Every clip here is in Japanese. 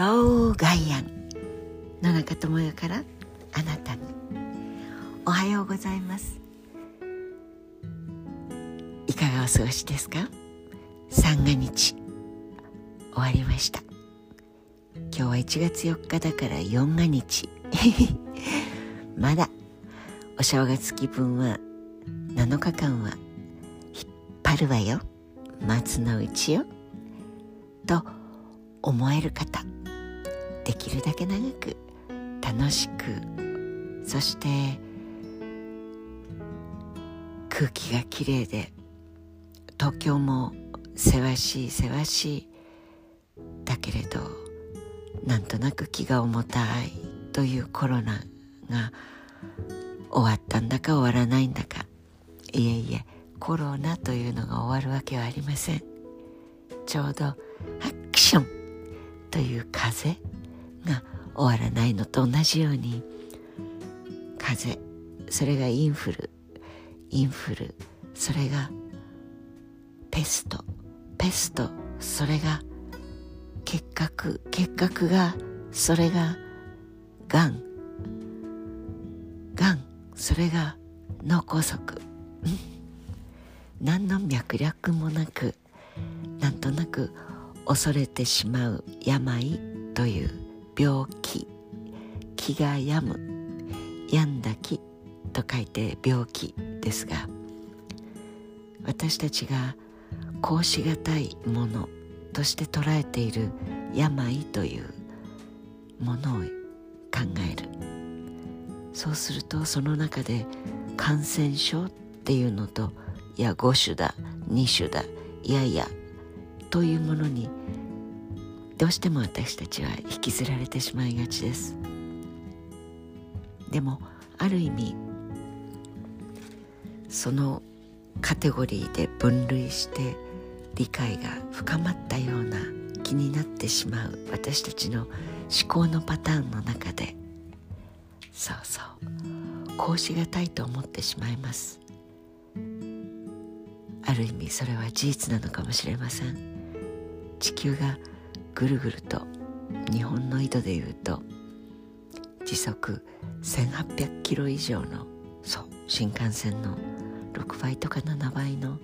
ローガイアン。野中智代からあなたに。おはようございます。いかがお過ごしですか？三が日。終わりました。今日は1月4日だから四が日。まだお正月気分は7日間は引っ張るわよ。松の内よ。と思える方。できるだけ長く楽しくそして空気がきれいで東京もせわしいせわしいだけれどなんとなく気が重たいというコロナが終わったんだか終わらないんだか。いえいえコロナというのが終わるわけはありません。ちょうどアクションという風が終わらないのと同じように風邪それがインフルインフルそれがペストペストそれが結核結核がそれががんがんそれが脳梗塞。何の脈略もなくなんとなく恐れてしまう病という。病気気が病む病んだ気と書いて病気ですが私たちがこうしがたいものとして捉えている病というものを考える。そうするとその中で感染症っていうのといや5種だ2種だいやいやというものにどうしても私たちは引きずられてしまいがちです。でもある意味そのカテゴリーで分類して理解が深まったような気になってしまう私たちの思考のパターンの中でそうそうこうしがたいと思ってしまいます。ある意味それは事実なのかもしれません。地球がぐるぐると日本の緯度でいうと時速1800キロ以上のそう新幹線の6倍とか7倍の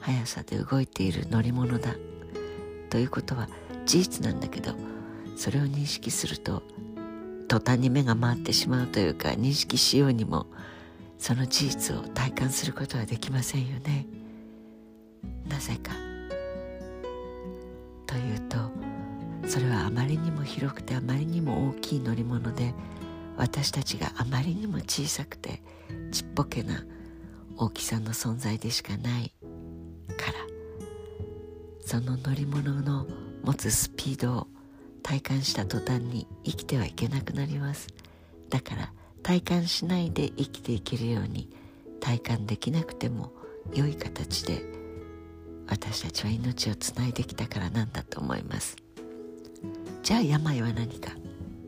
速さで動いている乗り物だ。ということは事実なんだけどそれを認識すると途端に目が回ってしまうというか認識しようにもその事実を体感することはできませんよね。なぜか。あまりにも広くてあまりにも大きい乗り物で私たちがあまりにも小さくてちっぽけな大きさの存在でしかないから。その乗り物の持つスピードを体感した途端に生きてはいけなくなります。だから体感しないで生きていけるように体感できなくても良い形で私たちは命をつないできたからなんだと思います。じゃあ病は何か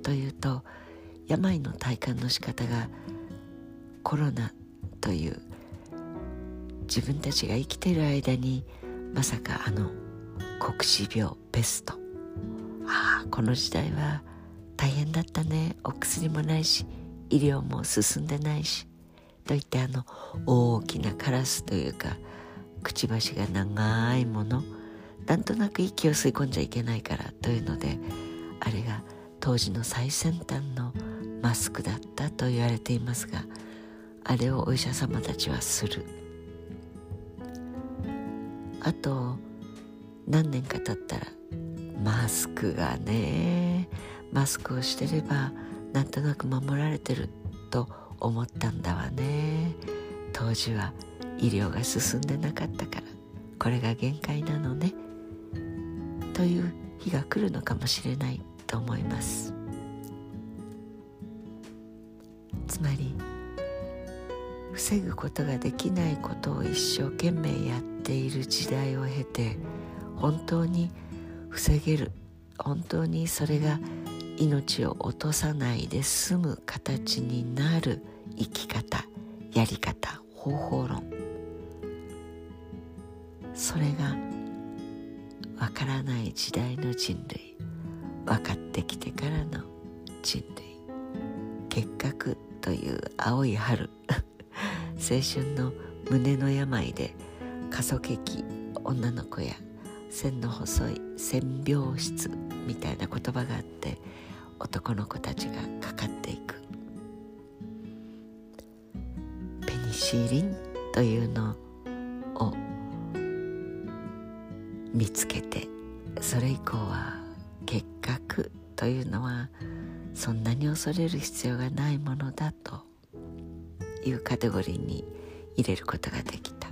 というと病の体感の仕方がコロナという自分たちが生きている間にまさかあの黒死病ペスト。ああこの時代は大変だったね。お薬もないし医療も進んでないし。といってあの大きなカラスというかくちばしが長いもの。なんとなく息を吸い込んじゃいけないからというのであれが当時の最先端のマスクだったと言われていますがあれをお医者様たちはする。あと何年か経ったらマスクがねマスクをしてればなんとなく守られてると思ったんだわね。当時は医療が進んでなかったからこれが限界なのね。という日が来るのかもしれない。と思います。つまり防ぐことができないことを一生懸命やっている時代を経て本当に防げる本当にそれが命を落とさないで済む形になる生き方やり方方法論。それがわからない時代の人類。分かってきてからの人類結核という青い春。青春の胸の病で過疎劇女の子や線の細い線病室みたいな言葉があって男の子たちがかかっていく。ペニシリンというのを見つけてそれ以降は結核というのはそんなに恐れる必要がないものだというカテゴリーに入れることができた。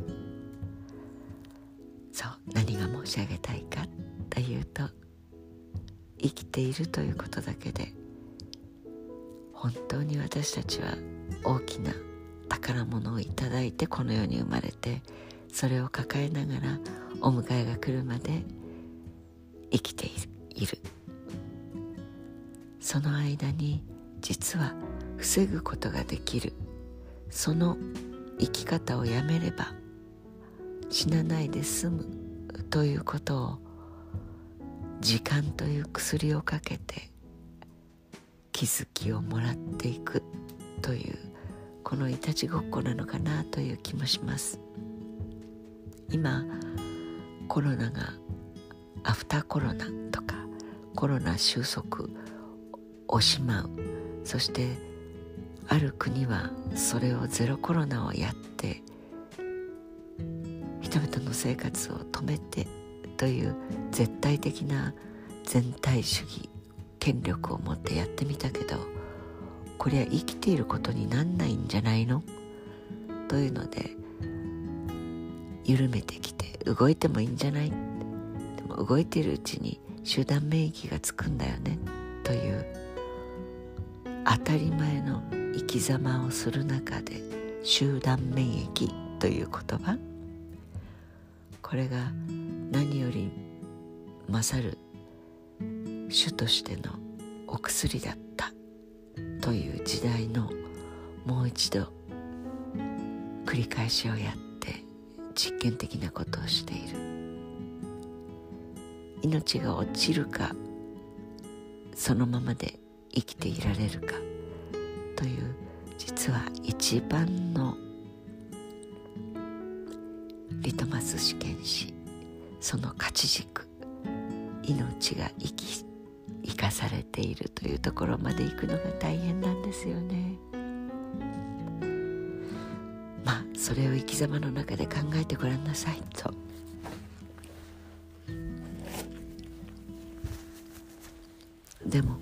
そう何が申し上げたいかというと生きているということだけで本当に私たちは大きな宝物をいただいてこの世に生まれてそれを抱えながらお迎えが来るまで生きている。その間に実は防ぐことができる。その生き方をやめれば死なないで済む。ということを時間という薬をかけて気づきをもらっていく。というこのいたちごっこなのかなという気もします。今コロナがアフターコロナとかコロナ収束をしまう。そしてある国はそれをゼロコロナをやって人々の生活を止めてという絶対的な全体主義権力を持ってやってみたけどこれは生きていることになんないんじゃないの？というので緩めてきて動いてもいいんじゃない？動いているうちに集団免疫がつくんだよね。という当たり前の生き様をする中で集団免疫という言葉。これが何より勝る主としてのお薬だった。という時代のもう一度繰り返しをやって実験的なことをしている。命が落ちるかそのままで生きていられるかという実は一番のリトマス試験紙その価値軸命が生き生かされているというところまで行くのが大変なんですよね。まあそれを生き様の中で考えてごらんなさいと。でも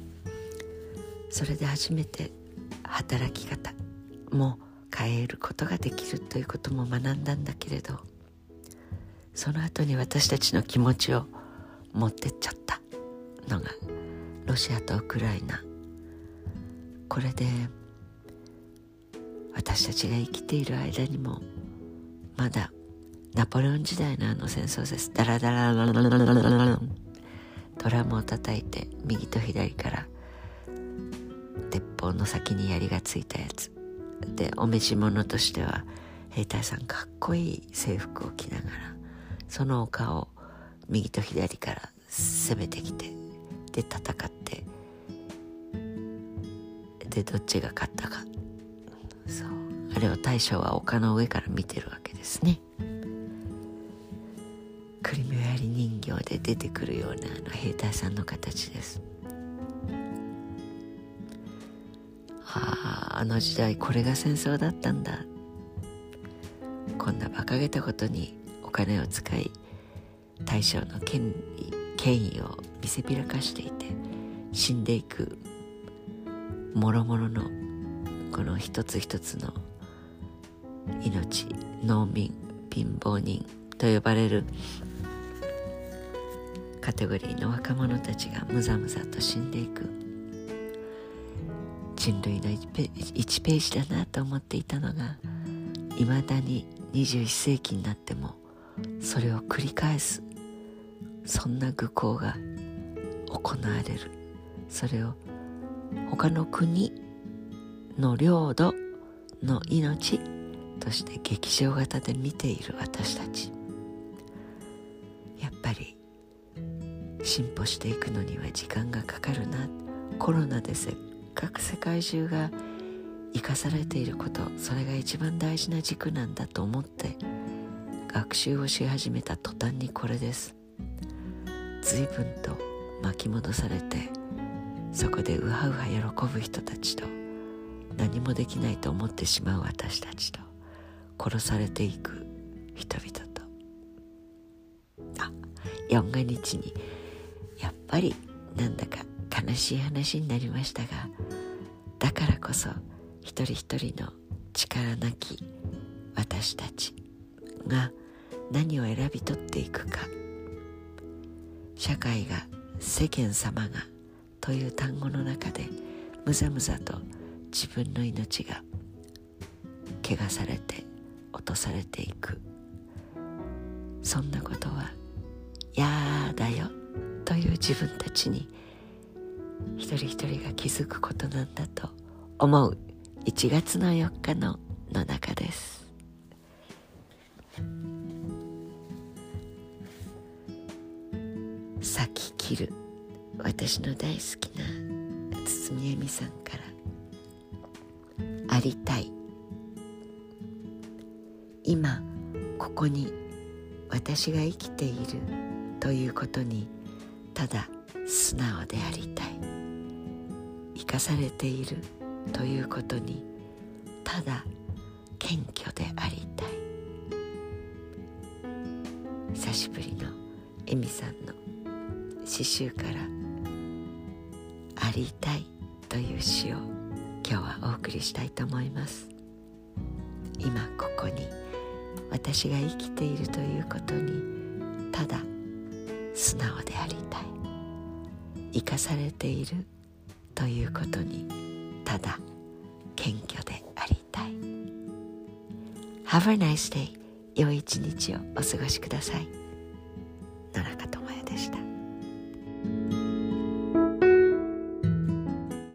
それで初めて働き方も変えることができるということも学んだんだけれどその後に私たちの気持ちを持ってっちゃったのがロシアとウクライナ。これで私たちが生きている間にもまだナポレオン時代のあの戦争です。ダラダララララララララドラムを叩いて右と左から鉄砲の先に槍がついたやつ。でお召し物としては兵隊さんかっこいい制服を着ながらその丘を右と左から攻めてきてで戦ってでどっちが勝ったか。そう。あれを大将は丘の上から見てるわけですね。リ人形で出てくるようなあの兵隊さんの形です。あああの時代これが戦争だったんだ。こんな馬鹿げたことにお金を使い大将の権利権威を見せびらかしていて死んでいくもろもろのこの一つ一つの命農民貧乏人と呼ばれるカテゴリーの若者たちがむざむざと死んでいく。人類の1ペ1ページだなと思っていたのがいまだに21世紀になってもそれを繰り返すそんな愚行が行われる。それを他の国の領土の命として劇場型で見ている私たち。進歩していくのには時間がかかるな。コロナでせっかく世界中が生かされていることそれが一番大事な軸なんだと思って学習をし始めた途端にこれです。随分と巻き戻されてそこでウハウハ喜ぶ人たちと何もできないと思ってしまう私たちと殺されていく人々と。あ四が日にぱりなんだか悲しい話になりましたがだからこそ一人一人の力なき私たちが何を選び取っていくか。社会が世間様がという単語の中でむざむざと自分の命が怪我されて落とされていく。そんなことはやだよ。という自分たちに一人一人が気づくことなんだと思う1月の4日の野中です。咲き切る私の大好きな堤恵美さんから「ありたい」今ここに私が生きているということにただ素直でありたい。生かされているということにただ謙虚でありたい。久しぶりの恵美さんの詩集から「ありたい」という詩を今日はお送りしたいと思います。今ここに私が生きているということにただ素直でありたい。生かされているということにただ謙虚でありたい。Have a nice day 良い一日をお過ごしください。